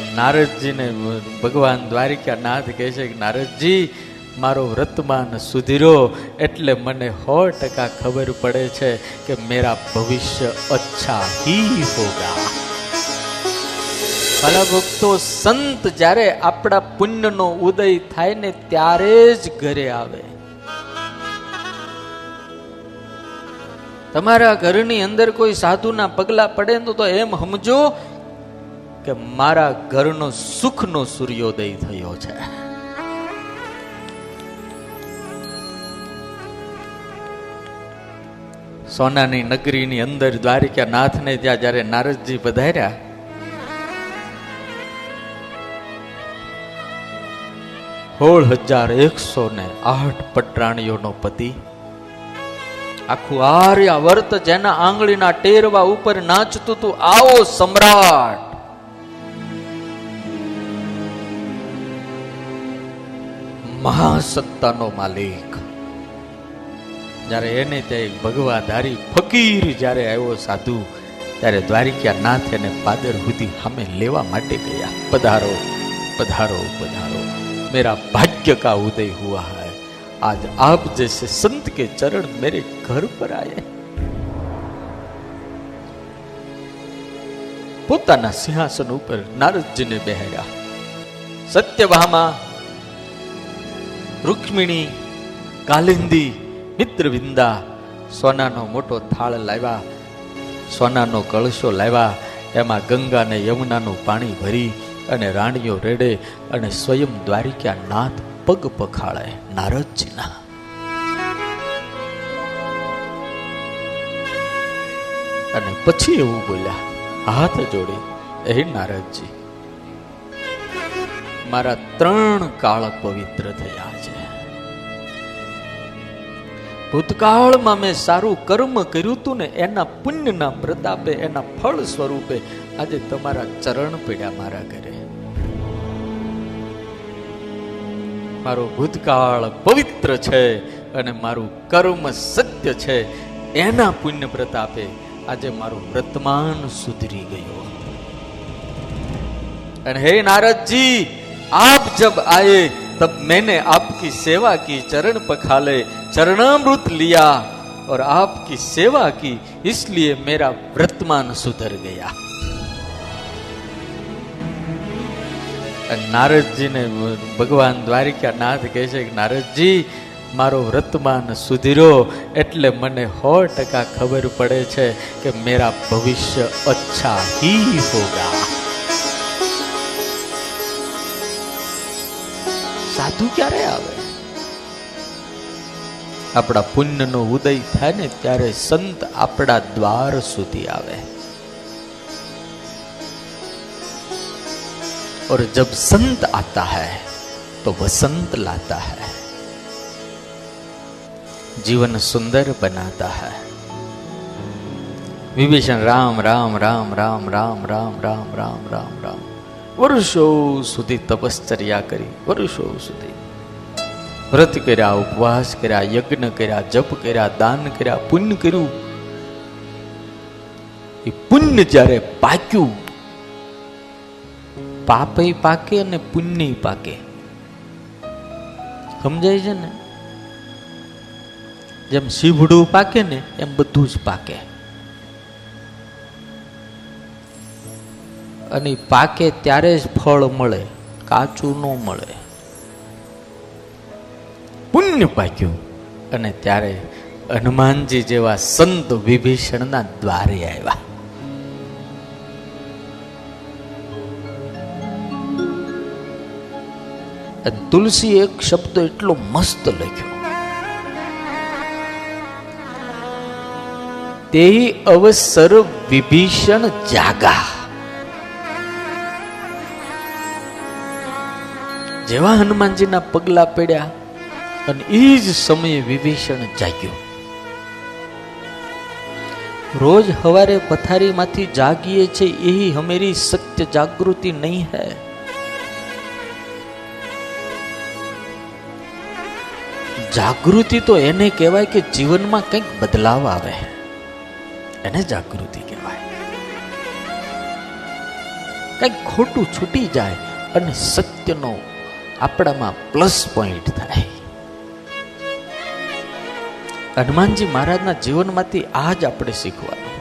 નારદજીને ભગવાન દ્વારિકા નાથ કહે છે કે, નારદજી, મારો વર્તમાન સુધીરો. એટલે મને સો ટકા ખબર પડે છે કે મેરા ભવિષ્ય અચ્છા હી હોગા. ભલા ભક્તો, સંત જ્યારે આપણા પુણ્યનો ઉદય થાય ને ત્યારે જ ઘરે આવે. તમારા ઘરની અંદર કોઈ સાધુના પગલા પડે તો એમ સમજો કે મારા ઘરનો સુખનો સૂર્યોદય થયો છે. સોનાની નગરીની અંદર દ્વારિકા નાથને ત્યાં જ્યારે નારદજી પધાર્યા, સોળ હજાર એકસો ને આઠ પટરાણીઓનો પતિ, આખું આર્યા વર્ત જેના આંગળીના ટેરવા ઉપર નાચતું તું, આવો સમ્રાટ! મહાસત્તાનો માલિક જ્યારે એને તે ભગવાધારી ફકીર જ્યારે આવ્યો સાધુ ત્યારે દ્વારિકા નાથ એને પાદર સુધી સામે લેવા માટે ગયા પધારો પધારો પધારો मेरा भाग्य का उदय हुआ है आज आप जैसे संत के चरण मेरे घर पर आए પોતાના સિંહાસન ઉપર નારદજીને બેહાડ્યા સત્યભામા રૂક્મિણી કાલિંદી મિત્રવિંદા, સોનાનો મોટો થાળ લાવ્યા, સોનાનો કળશો લાવ્યા, એમાં ગંગા અને યમુનાનું પાણી ભરી અને રાણીઓ રેડે અને સ્વયં દ્વારિકા નાથ પગ પખાળે નારદજીના. અને પછી એવું બોલ્યા, હાથ જોડી એ નારદજી મારા ત્રણ કાળ પવિત્ર થયા છે. ભૂતકાળમાં મેં સારું કર્મ કર્યું હતું ને એના પુણ્યના પ્રતાપે, એના ફળ સ્વરૂપે આજે તમારા ચરણ પીડ્યા મારા ઘરે. મારો ભૂતકાળ પવિત્ર છે અને મારું કર્મ સત્ય છે. એના પુણ્ય પ્રતાપે આજે મારું વર્તમાન સુધરી ગયો. અને હે નારદજી आप जब आए तब मैंने आपकी सेवा की चरण पखाले चरणामृत लिया और आपकी सेवा की इसलिए मेरा वर्तमान सुधर गया નારદજીને ભગવાન દ્વારિકા નાથ કહે છે કે નારદજી મારો વર્તમાન સુધીરો એટલે મને સો ટકા ખબર પડે છે કે મેરા ભવિષ્ય અચ્છા હી હોગા સાધુ ક્યારે આવે આપણા પુણ્યનો ઉદય થાય ને ત્યારે સંત આપણા દ્વાર સુધી આવે और जब संत आता है तो वसंत लाता है जीवन सुंदर बनाता है વિભીષણ રામ રામ રામ રામ રામ રામ રામ રામ રામ રામ વર્ષો સુધી તપશ્ચર્યા કરી વર્ષો સુધી વ્રત કર્યા, ઉપવાસ કર્યા, યજ્ઞ કર્યા, જપ કર્યા, દાન કર્યા, પુણ્ય કર્યું. એ પુણ્ય જ્યારે પાક્યું, પાપે પાકે અને પુણ્ય પાકે. સમજાય છે ને? જેમ સીભડું પાકે ને, એમ બધું જ પાકે. અને પાકે ત્યારે જ ફળ મળે, કાચું ન મળે. પુણ્ય પાક્યું. અને ત્યારે હનુમાનજી જેવા સંત વિભીષણના દ્વારે આવ્યા. તુલસી એક શબ્દ એટલો મસ્ત લખ્યો. તે અવસર વિભીષણ જાગા. જેવા હનુમાનજીના પગલા પડ્યા અને એ જ સમયે વિભીષણ જાગ્યો. રોજ હવારે પથારીમાંથી જાગીએ છે એ હમેરી સત્ય જાગૃતિ નહીં હૈ. જાગૃતિ તો એને કહેવાય કે જીવનમાં કંઈક બદલાવ આવે. એને જાગૃતિ કહેવાય. કંઈક ખોટું છૂટી જાય અને સત્યનો આપણામાં પ્લસ પોઈન્ટ થાય. હનુમાનજી મહારાજના જીવનમાંથી આ જ આપણે શીખવા